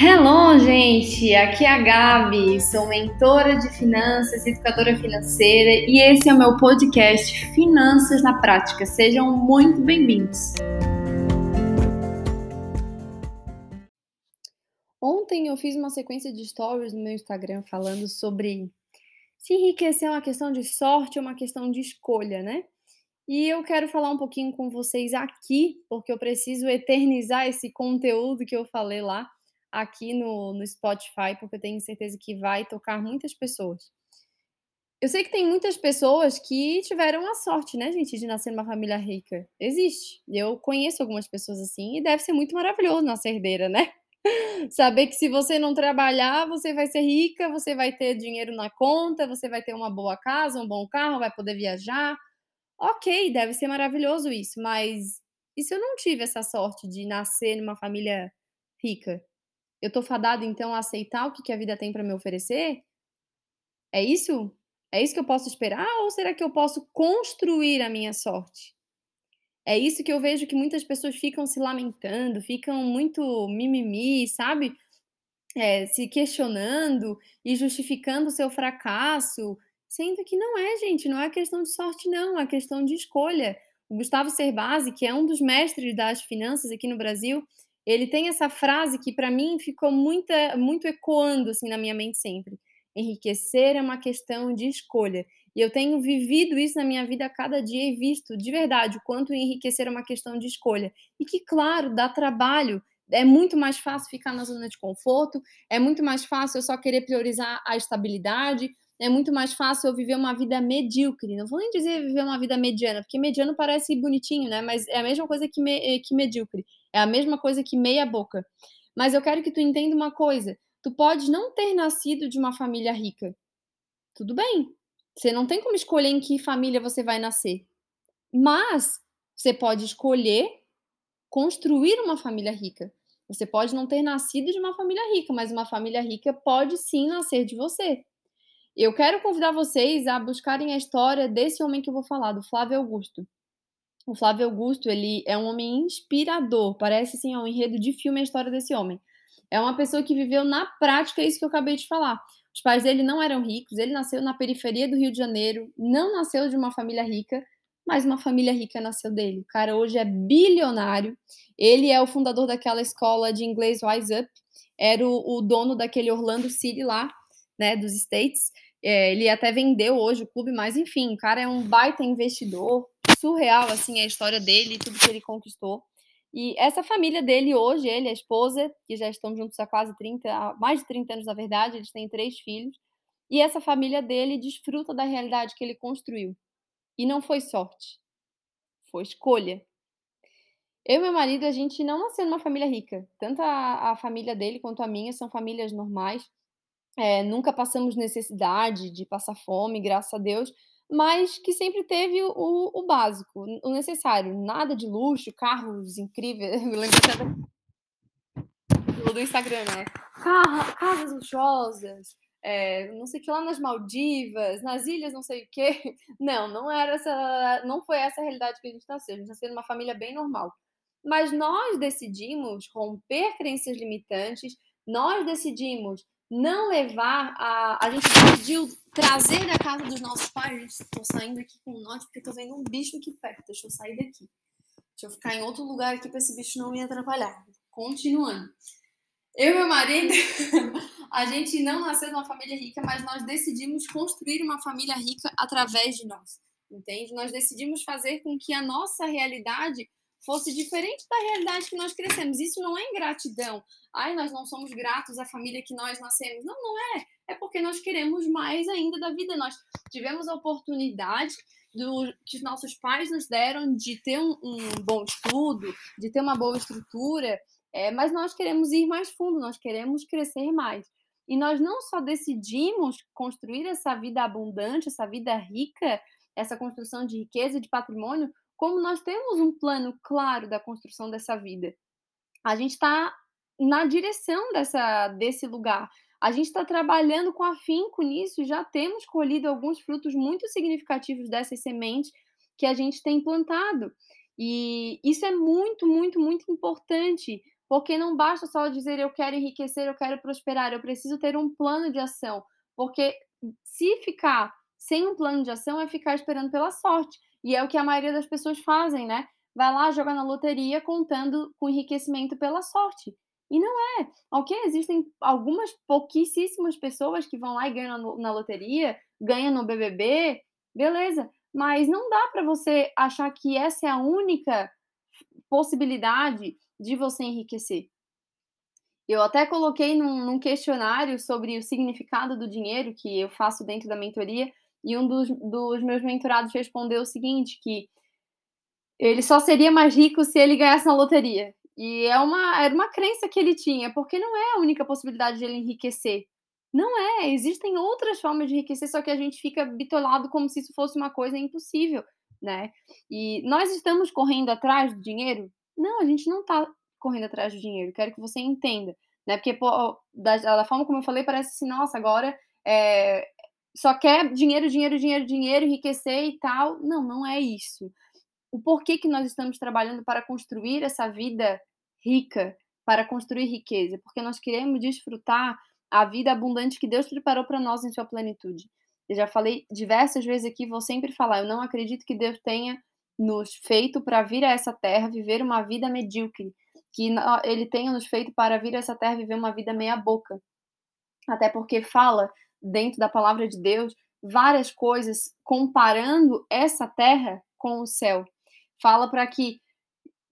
Hello, gente! Aqui é a Gabi, sou mentora de finanças, educadora financeira e esse é o meu podcast Finanças na Prática. Sejam muito bem-vindos! Ontem eu fiz uma sequência de stories no meu Instagram falando sobre se enriquecer é uma questão de sorte ou uma questão de escolha, né? E eu quero falar um pouquinho com vocês aqui, porque eu preciso eternizar esse conteúdo que eu falei lá aqui no, no Spotify, porque eu tenho certeza que vai tocar muitas pessoas. Eu sei que tem muitas pessoas que tiveram a sorte, né, gente, de nascer numa família rica. Existe. Eu conheço algumas pessoas assim e deve ser muito maravilhoso nascer herdeira, né? Saber que se você não trabalhar, você vai ser rica, você vai ter dinheiro na conta, você vai ter uma boa casa, um bom carro, vai poder viajar. Ok, deve ser maravilhoso isso, mas e se eu não tive essa sorte de nascer numa família rica? Eu tô fadado então a aceitar o que, que a vida tem para me oferecer? É isso? É isso que eu posso esperar? Ou será que eu posso construir a minha sorte? É isso que eu vejo que muitas pessoas ficam se lamentando, ficam muito mimimi, sabe? É, se questionando e justificando o seu fracasso, sendo que não é, gente, não é questão de sorte, não, é questão de escolha. O Gustavo Cerbasi, que é um dos mestres das finanças aqui no Brasil, ele tem essa frase que para mim ficou muita, muito ecoando assim na minha mente sempre. Enriquecer é uma questão de escolha. E eu tenho vivido isso na minha vida a cada dia e visto de verdade o quanto enriquecer é uma questão de escolha. E que, claro, dá trabalho. É muito mais fácil ficar na zona de conforto, é muito mais fácil eu só querer priorizar a estabilidade, é muito mais fácil eu viver uma vida medíocre. Não vou nem dizer viver uma vida mediana, porque mediano parece bonitinho, né? Mas é a mesma coisa que, me, que medíocre. É a mesma coisa que meia boca. Mas eu quero que tu entenda uma coisa. Tu pode não ter nascido de uma família rica. Tudo bem. Você não tem como escolher em que família você vai nascer. Mas você pode escolher construir uma família rica. Você pode não ter nascido de uma família rica, mas uma família rica pode sim nascer de você. Eu quero convidar vocês a buscarem a história desse homem que eu vou falar, do Flávio Augusto. O Flávio Augusto, ele é um homem inspirador, parece assim, é um enredo de filme a história desse homem. É uma pessoa que viveu na prática isso que eu acabei de falar. Os pais dele não eram ricos, ele nasceu na periferia do Rio de Janeiro, não nasceu de uma família rica, mas uma família rica nasceu dele. O cara hoje é bilionário, ele é o fundador daquela escola de inglês Wise Up, era o, o dono daquele Orlando City lá, né, dos States, é, ele até vendeu hoje o clube, mas enfim, o cara é um baita investidor, surreal assim a história dele, tudo que ele conquistou. E essa família dele hoje, ele a esposa, que já estão juntos há quase 30, há mais de 30 anos na verdade, eles têm três filhos, e essa família dele desfruta da realidade que ele construiu. E não foi sorte, foi escolha. Eu e meu marido, a gente não nasceu numa família rica. Tanto a, a família dele quanto a minha são famílias normais. É, nunca passamos necessidade de passar fome, graças a Deus, mas que sempre teve o, o básico, o necessário. Nada de luxo, carros incríveis. Eu lembro até do Instagram, né? Casas luxuosas, é, não sei o que lá nas Maldivas, nas ilhas, não sei o que. Não, não era essa, não foi essa a realidade que a gente nasceu. A gente nasceu numa família bem normal. Mas nós decidimos romper crenças limitantes, nós decidimos não levar a. A gente decidiu trazer da casa dos nossos pais. Estou saindo aqui com um norte porque estou vendo um bicho aqui perto. Deixa eu sair daqui. Deixa eu ficar em outro lugar aqui para esse bicho não me atrapalhar. Continuando. Eu e meu marido, a gente não nasceu numa família rica, mas nós decidimos construir uma família rica através de nós. Entende? Nós decidimos fazer com que a nossa realidade fosse diferente da realidade que nós crescemos. Isso não é ingratidão. Ai, nós não somos gratos à família que nós nascemos. Não, não é. É porque nós queremos mais ainda da vida. Nós tivemos a oportunidade do, que os nossos pais nos deram de ter um, um bom estudo, de ter uma boa estrutura, é, mas nós queremos ir mais fundo, nós queremos crescer mais. E nós não só decidimos construir essa vida abundante, essa vida rica, essa construção de riqueza de patrimônio, como nós temos um plano claro da construção dessa vida. A gente está na direção dessa, desse lugar. A gente está trabalhando com afinco nisso e já temos colhido alguns frutos muito significativos dessas sementes que a gente tem plantado. E isso é muito, muito, muito importante, Porque não basta só dizer eu quero enriquecer, eu quero prosperar, eu preciso ter um plano de ação. Porque se ficar sem um plano de ação é ficar esperando pela sorte. E é o que a maioria das pessoas fazem, né? Vai lá jogar na loteria contando com enriquecimento pela sorte. E não é. Ok, existem algumas pouquíssimas pessoas que vão lá e ganham na, na loteria, ganham no BBB, beleza. Mas não dá para você achar que essa é a única possibilidade de você enriquecer. Eu até coloquei num, num, questionário sobre o significado do dinheiro que eu faço dentro da mentoria, e um dos, dos meus mentorados respondeu o seguinte, que ele só seria mais rico se ele ganhasse na loteria. E é uma, era uma crença que ele tinha, porque não é a única possibilidade de ele enriquecer. Não é, existem outras formas de enriquecer, só que a gente fica bitolado como se isso fosse uma coisa impossível, né? E nós estamos correndo atrás do dinheiro? Não, a gente não está correndo atrás do dinheiro, quero que você entenda, né? Porque pô, da, da, forma como eu falei, parece assim, nossa, agora é, só quer dinheiro, dinheiro, dinheiro, dinheiro, enriquecer e tal. Não, não é isso. O porquê que nós estamos trabalhando para construir essa vida rica, para construir riqueza? Porque nós queremos desfrutar a vida abundante que Deus preparou para nós em sua plenitude. Eu já falei diversas vezes aqui, vou sempre falar, eu não acredito que Deus tenha nos feito para vir a essa terra viver uma vida medíocre, que ele tenha nos feito para vir a essa terra viver uma vida meia boca. Até porque fala dentro da palavra de Deus várias coisas comparando essa terra com o céu. Fala para que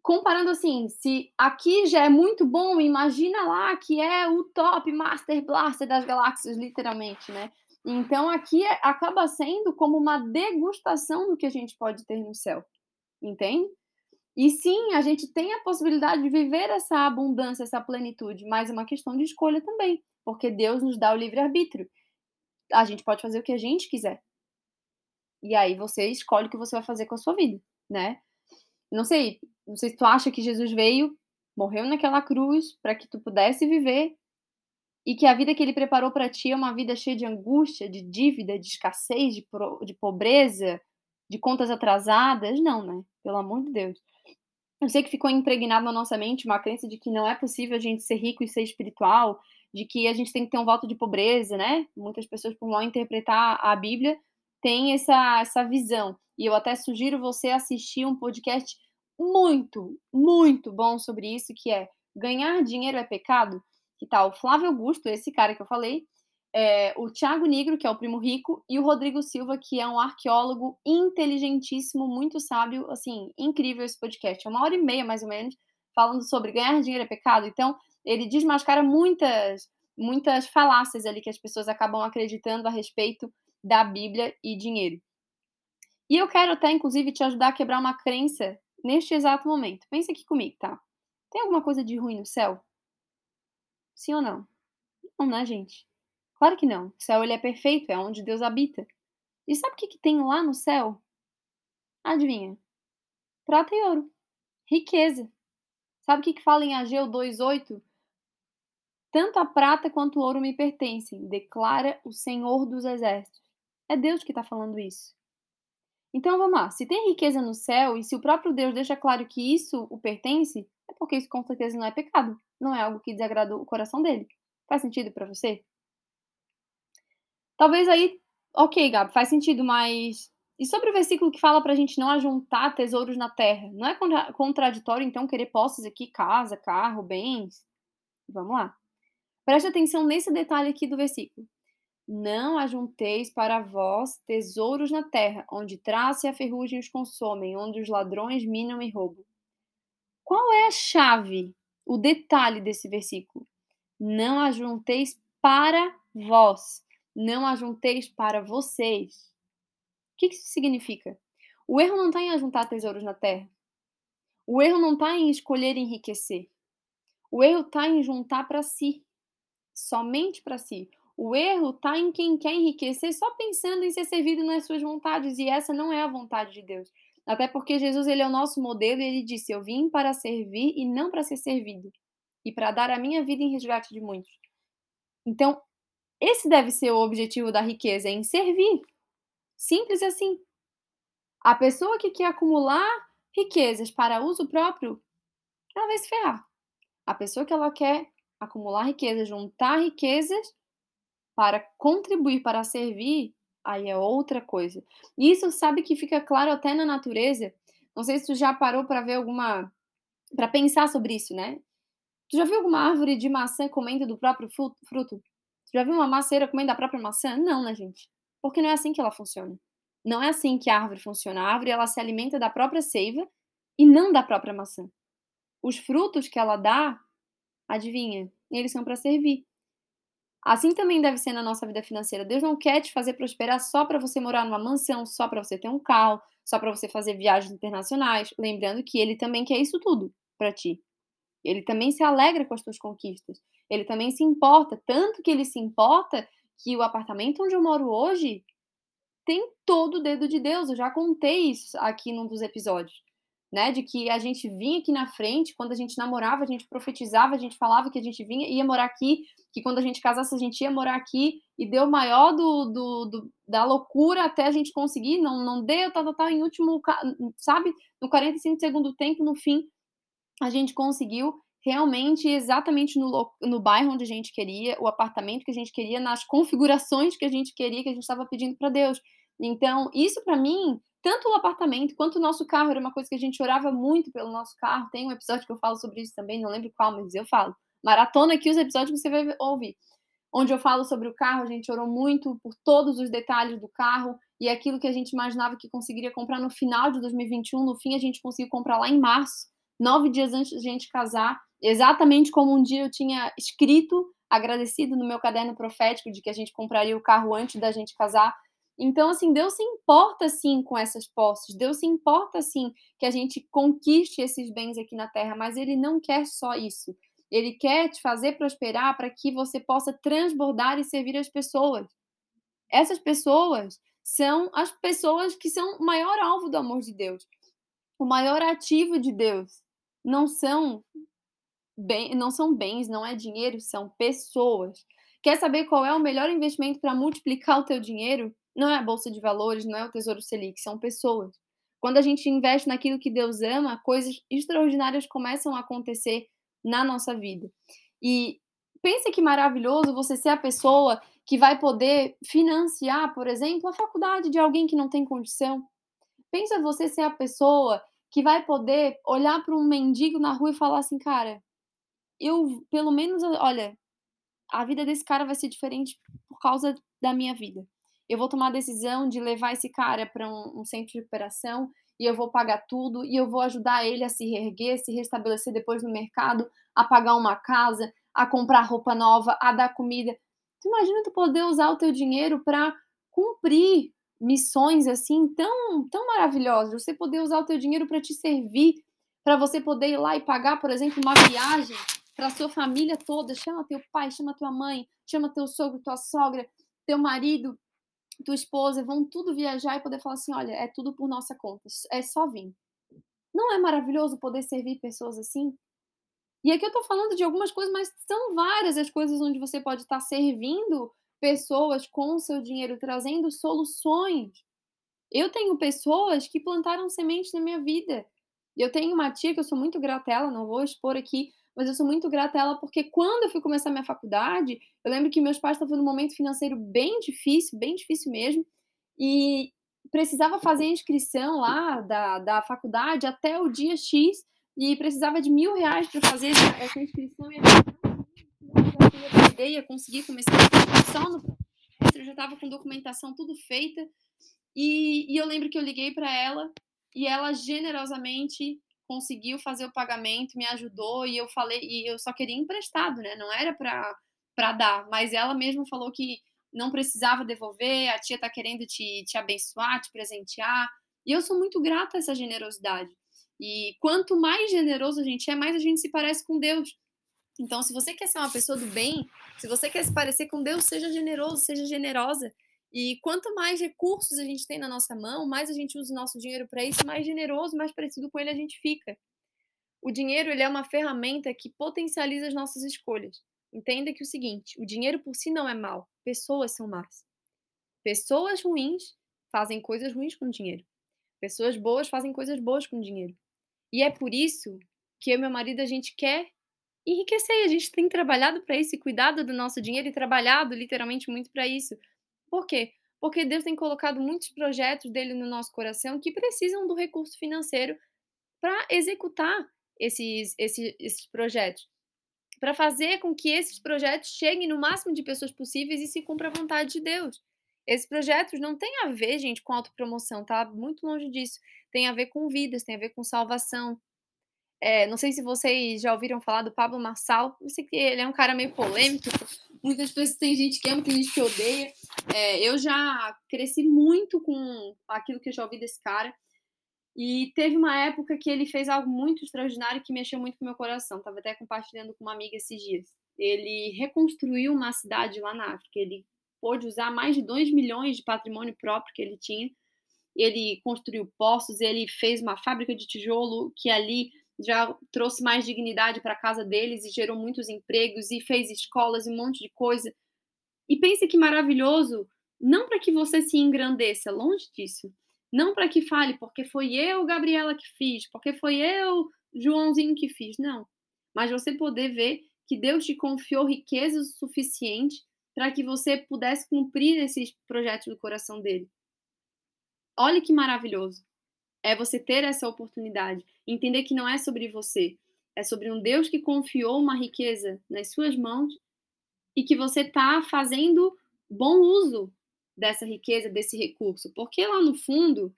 comparando assim, se aqui já é muito bom, imagina lá que é o top Master Blaster das galáxias, literalmente, né? Então aqui é, acaba sendo como uma degustação do que a gente pode ter no céu, entende? E sim, a gente tem a possibilidade de viver essa abundância, essa plenitude, mas é uma questão de escolha também, porque Deus nos dá o livre-arbítrio. A gente pode fazer o que a gente quiser. E aí você escolhe o que você vai fazer com a sua vida, né? Não sei, não sei se tu acha que Jesus veio, morreu naquela cruz para que tu pudesse viver e que a vida que ele preparou para ti é uma vida cheia de angústia, de dívida, de escassez, de, de pobreza, de contas atrasadas. Não, né? Pelo amor de Deus. Eu sei que ficou impregnado na nossa mente uma crença de que não é possível a gente ser rico e ser espiritual, de que a gente tem que ter um voto de pobreza, né? Muitas pessoas, por mal interpretar a Bíblia, têm essa, essa visão. E eu até sugiro você assistir um podcast muito, muito bom sobre isso, que é Ganhar Dinheiro é Pecado, que tá o Flávio Augusto, esse cara que eu falei, é, o Thiago Negro, que é o primo rico, e o Rodrigo Silva, que é um arqueólogo inteligentíssimo, muito sábio, assim, incrível esse podcast. É uma hora e meia, mais ou menos, falando sobre ganhar dinheiro é pecado. Então, ele desmascara muitas, muitas falácias ali que as pessoas acabam acreditando a respeito da Bíblia e dinheiro. E eu quero até, inclusive, te ajudar a quebrar uma crença neste exato momento. Pensa aqui comigo, tá? Tem alguma coisa de ruim no céu? Sim ou não? Não, né, gente? Claro que não. O céu ele é perfeito, é onde Deus habita. E sabe o que, que tem lá no céu? Adivinha? Prata e ouro. Riqueza. Sabe o que, que fala em Ageu 2,8? Tanto a prata quanto o ouro me pertencem, declara o Senhor dos Exércitos. É Deus que está falando isso. Então vamos lá, se tem riqueza no céu e se o próprio Deus deixa claro que isso o pertence, é porque isso com certeza não é pecado, não é algo que desagrada o coração dele. Faz sentido para você? Talvez aí, ok, Gabi, faz sentido, mas e sobre o versículo que fala para a gente não ajuntar tesouros na terra? Não é contra contraditório, então, querer posses aqui, casa, carro, bens? Vamos lá. Preste atenção nesse detalhe aqui do versículo. Não ajunteis para vós tesouros na terra, onde traça e a ferrugem os consomem, onde os ladrões minam e roubam. Qual é a chave, o detalhe desse versículo? Não ajunteis para vós, não ajunteis para vocês. O que isso significa? O erro não está em ajuntar tesouros na terra. O erro não está em escolher enriquecer. O erro está em juntar para si, somente para si. O erro está em quem quer enriquecer só pensando em ser servido nas suas vontades, e essa não é a vontade de Deus. Até porque Jesus ele é o nosso modelo e ele disse: Eu vim para servir e não para ser servido, e para dar a minha vida em resgate de muitos. Então, esse deve ser o objetivo da riqueza, em servir. Simples assim. A pessoa que quer acumular riquezas para uso próprio, ela vai se ferrar. A pessoa que ela quer acumular riqueza, juntar riquezas para contribuir, para servir, aí é outra coisa. E isso sabe que fica claro até na natureza. Não sei se tu já parou para ver alguma para pensar sobre isso, né? Tu já viu alguma árvore de maçã comendo do próprio fruto? Tu já viu uma maceira comendo a própria maçã? Não, né, gente? Porque não é assim que ela funciona. Não é assim que a árvore funciona. A árvore ela se alimenta da própria seiva e não da própria maçã. Os frutos que ela dá, adivinha, eles são para servir. Assim também deve ser na nossa vida financeira. Deus não quer te fazer prosperar só para você morar numa mansão, só para você ter um carro, só para você fazer viagens internacionais. Lembrando que ele também quer isso tudo para ti. Ele também se alegra com as tuas conquistas. Ele também se importa, tanto que ele se importa que o apartamento onde eu moro hoje tem todo o dedo de Deus. Eu já contei isso aqui num dos episódios né? De que a gente vinha aqui na frente, quando a gente namorava, a gente profetizava, a gente falava que a gente vinha, ia morar aqui, que quando a gente casasse, a gente ia morar aqui, e deu maior do, do, do, da loucura até a gente conseguir, não, não deu, tá, tá, tá, em último, sabe? No 45 segundo tempo, no fim, a gente conseguiu realmente exatamente no, no bairro onde a gente queria, o apartamento que a gente queria, nas configurações que a gente queria, que a gente estava pedindo para Deus. Então, isso para mim tanto o apartamento quanto o nosso carro era uma coisa que a gente orava muito pelo nosso carro. Tem um episódio que eu falo sobre isso também, não lembro qual, mas eu falo. Maratona aqui os episódios que você vai ouvir. Onde eu falo sobre o carro, a gente orou muito por todos os detalhes do carro e aquilo que a gente imaginava que conseguiria comprar no final de 2021, no fim a gente conseguiu comprar lá em março, nove dias antes de a gente casar, exatamente como um dia eu tinha escrito, agradecido no meu caderno profético de que a gente compraria o carro antes da gente casar. Então, assim, Deus se importa sim com essas posses, Deus se importa sim que a gente conquiste esses bens aqui na terra, mas Ele não quer só isso. Ele quer te fazer prosperar para que você possa transbordar e servir as pessoas. Essas pessoas são as pessoas que são o maior alvo do amor de Deus, o maior ativo de Deus. Não são bem, não são bens, não é dinheiro, são pessoas. Quer saber qual é o melhor investimento para multiplicar o teu dinheiro? Não é a bolsa de valores, não é o Tesouro Selic, são pessoas. Quando a gente investe naquilo que Deus ama, coisas extraordinárias começam a acontecer na nossa vida. E pensa que maravilhoso você ser a pessoa que vai poder financiar, por exemplo, a faculdade de alguém que não tem condição. Pensa você ser a pessoa que vai poder olhar para um mendigo na rua e falar assim, cara, eu pelo menos, olha, a vida desse cara vai ser diferente por causa da minha vida eu vou tomar a decisão de levar esse cara para um, um, centro de recuperação e eu vou pagar tudo e eu vou ajudar ele a se reerguer, se restabelecer depois no mercado, a pagar uma casa, a comprar roupa nova, a dar comida. Tu imagina tu poder usar o teu dinheiro para cumprir missões assim tão tão maravilhosas, você poder usar o teu dinheiro para te servir, para você poder ir lá e pagar, por exemplo, uma viagem para sua família toda, chama teu pai, chama tua mãe, chama teu sogro, tua sogra, teu marido, tua esposa vão tudo viajar e poder falar assim: olha, é tudo por nossa conta, é só vir. Não é maravilhoso poder servir pessoas assim? E aqui eu tô falando de algumas coisas, mas são várias as coisas onde você pode estar servindo pessoas com o seu dinheiro, trazendo soluções. Eu tenho pessoas que plantaram sementes na minha vida. Eu tenho uma tia que eu sou muito grata a ela, não vou expor aqui, mas eu sou muito grata a ela porque quando eu fui começar minha faculdade, eu lembro que meus pais estavam num momento financeiro bem difícil, bem difícil mesmo, e precisava fazer a inscrição lá da, da faculdade até o dia X, e precisava de mil reais para fazer essa, inscrição, e eu ia conseguir começar inscrição no eu já estava com documentação tudo feita, e, e eu lembro que eu liguei para ela, e ela generosamente conseguiu fazer o pagamento, me ajudou e eu falei e eu só queria emprestado, né? Não era para para dar, mas ela mesma falou que não precisava devolver, a tia tá querendo te, te abençoar, te presentear. E eu sou muito grata a essa generosidade. E quanto mais generoso a gente é, mais a gente se parece com Deus. Então, se você quer ser uma pessoa do bem, se você quer se parecer com Deus, seja generoso, seja generosa. E quanto mais recursos a gente tem na nossa mão, mais a gente usa o nosso dinheiro para isso, mais generoso, mais parecido com ele a gente fica. O dinheiro ele é uma ferramenta que potencializa as nossas escolhas. Entenda que é o seguinte, o dinheiro por si não é mal, pessoas são más. Pessoas ruins fazem coisas ruins com dinheiro. Pessoas boas fazem coisas boas com dinheiro. E é por isso que eu e meu marido a gente quer enriquecer. A gente tem trabalhado para isso e cuidado do nosso dinheiro e trabalhado literalmente muito para isso. Por quê? Porque Deus tem colocado muitos projetos dele no nosso coração que precisam do recurso financeiro para executar esses, esses, esses projetos. Para fazer com que esses projetos cheguem no máximo de pessoas possíveis e se cumpra a vontade de Deus. Esses projetos não têm a ver, gente, com autopromoção, tá? Muito longe disso. Tem a ver com vidas, tem a ver com salvação. É, não sei se vocês já ouviram falar do Pablo Marçal. Eu sei que ele é um cara meio polêmico. Muitas pessoas tem gente que ama, tem gente que odeia. É, eu já cresci muito com aquilo que eu já ouvi desse cara. E teve uma época que ele fez algo muito extraordinário que mexeu muito com o meu coração. Tava até compartilhando com uma amiga esses dias. Ele reconstruiu uma cidade lá na África. Ele pôde usar mais de 2 milhões de patrimônio próprio que ele tinha. Ele construiu poços, ele fez uma fábrica de tijolo que ali já trouxe mais dignidade para a casa deles e gerou muitos empregos e fez escolas e um monte de coisa. E pense que maravilhoso, não para que você se engrandeça, longe disso. Não para que fale, porque foi eu, Gabriela, que fiz, porque foi eu, Joãozinho, que fiz. Não. Mas você poder ver que Deus te confiou riqueza o suficiente para que você pudesse cumprir esses projetos do coração dele. Olha que maravilhoso. É você ter essa oportunidade, entender que não é sobre você, é sobre um Deus que confiou uma riqueza nas suas mãos e que você está fazendo bom uso dessa riqueza, desse recurso. Porque lá no fundo,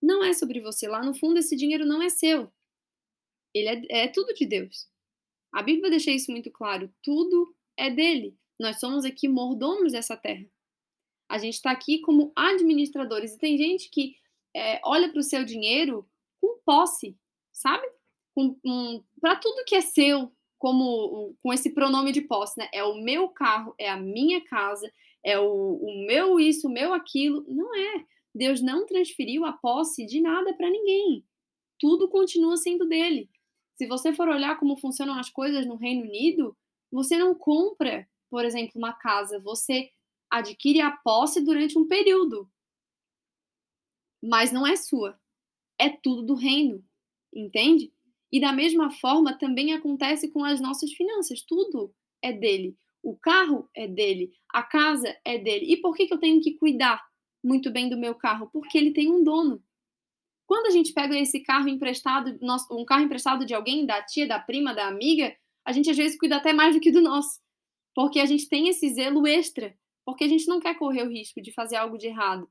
não é sobre você. Lá no fundo, esse dinheiro não é seu. Ele é, é tudo de Deus. A Bíblia deixa isso muito claro. Tudo é dele. Nós somos aqui mordomos dessa terra. A gente está aqui como administradores. E tem gente que é, olha para o seu dinheiro com posse, sabe? Um, para tudo que é seu, como com esse pronome de posse, né? É o meu carro, é a minha casa, é o, o meu isso, o meu aquilo. Não é. Deus não transferiu a posse de nada para ninguém. Tudo continua sendo dele. Se você for olhar como funcionam as coisas no Reino Unido, você não compra, por exemplo, uma casa, você adquire a posse durante um período. Mas não é sua. É tudo do reino, entende? E da mesma forma também acontece com as nossas finanças, tudo é dele. O carro é dele, a casa é dele. E por que, eu tenho que cuidar muito bem do meu carro? Porque ele tem um dono. Quando a gente pega esse carro emprestado, um carro emprestado de alguém, da tia, da prima, da amiga, a gente às vezes cuida até mais do que do nosso. Porque a gente tem esse zelo extra. Porque a gente não quer correr o risco de fazer algo de errado.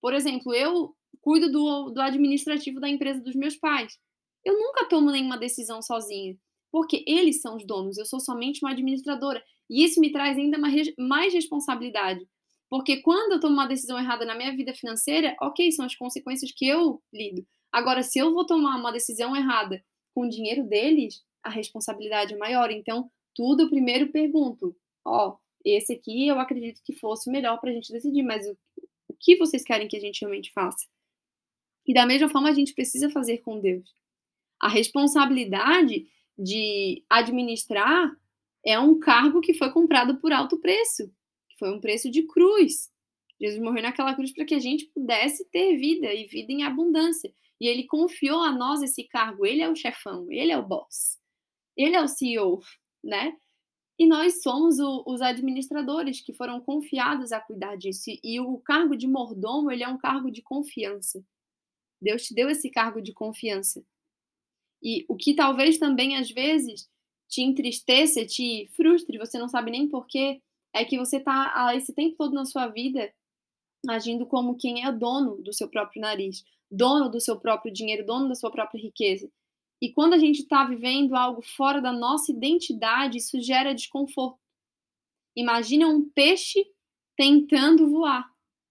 Por exemplo, eu cuido do, do administrativo da empresa dos meus pais. Eu nunca tomo nenhuma decisão sozinha. Porque eles são os donos, eu sou somente uma administradora. E isso me traz ainda mais responsabilidade. Porque quando eu tomo uma decisão errada na minha vida financeira, ok, são as consequências que eu lido. Agora, se eu vou tomar uma decisão errada com o dinheiro deles, a responsabilidade é maior. Então, tudo eu primeiro pergunto: ó, oh, esse aqui eu acredito que fosse melhor para a gente decidir, mas o, o que vocês querem que a gente realmente faça? E da mesma forma, a gente precisa fazer com Deus. A responsabilidade de administrar é um cargo que foi comprado por alto preço, que foi um preço de cruz. Jesus morreu naquela cruz para que a gente pudesse ter vida e vida em abundância. E ele confiou a nós esse cargo. Ele é o chefão, ele é o boss, ele é o CEO, né? E nós somos o, os administradores que foram confiados a cuidar disso. E o cargo de mordomo, ele é um cargo de confiança. Deus te deu esse cargo de confiança. E o que talvez também às vezes te entristeça, te frustre, você não sabe nem porquê, é que você está esse tempo todo na sua vida agindo como quem é dono do seu próprio nariz, dono do seu próprio dinheiro, dono da sua própria riqueza. E quando a gente está vivendo algo fora da nossa identidade, isso gera desconforto. Imagina um peixe tentando voar.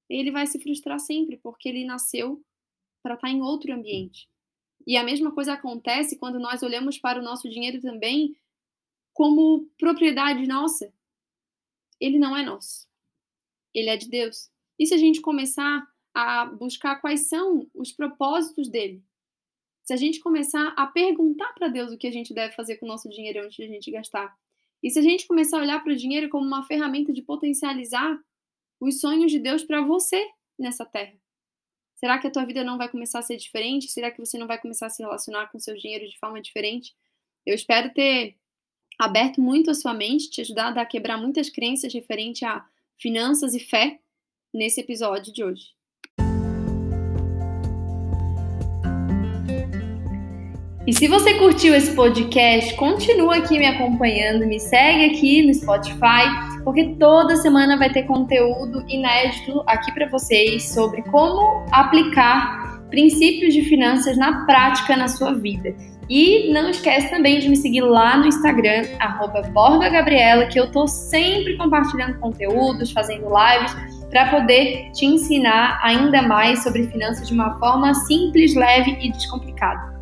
Ele vai se frustrar sempre, porque ele nasceu para estar tá em outro ambiente. E a mesma coisa acontece quando nós olhamos para o nosso dinheiro também como propriedade nossa. Ele não é nosso. Ele é de Deus. E se a gente começar a buscar quais são os propósitos dele? Se a gente começar a perguntar para Deus o que a gente deve fazer com o nosso dinheiro antes de a gente gastar? E se a gente começar a olhar para o dinheiro como uma ferramenta de potencializar os sonhos de Deus para você nessa terra? Será que a tua vida não vai começar a ser diferente? Será que você não vai começar a se relacionar com o seu dinheiro de forma diferente? Eu espero ter aberto muito a sua mente, te ajudado a quebrar muitas crenças referente a finanças e fé nesse episódio de hoje. E se você curtiu esse podcast, continua aqui me acompanhando, me segue aqui no Spotify, porque toda semana vai ter conteúdo inédito aqui para vocês sobre como aplicar princípios de finanças na prática na sua vida. E não esquece também de me seguir lá no Instagram, BorgaGabriela, que eu tô sempre compartilhando conteúdos, fazendo lives, para poder te ensinar ainda mais sobre finanças de uma forma simples, leve e descomplicada.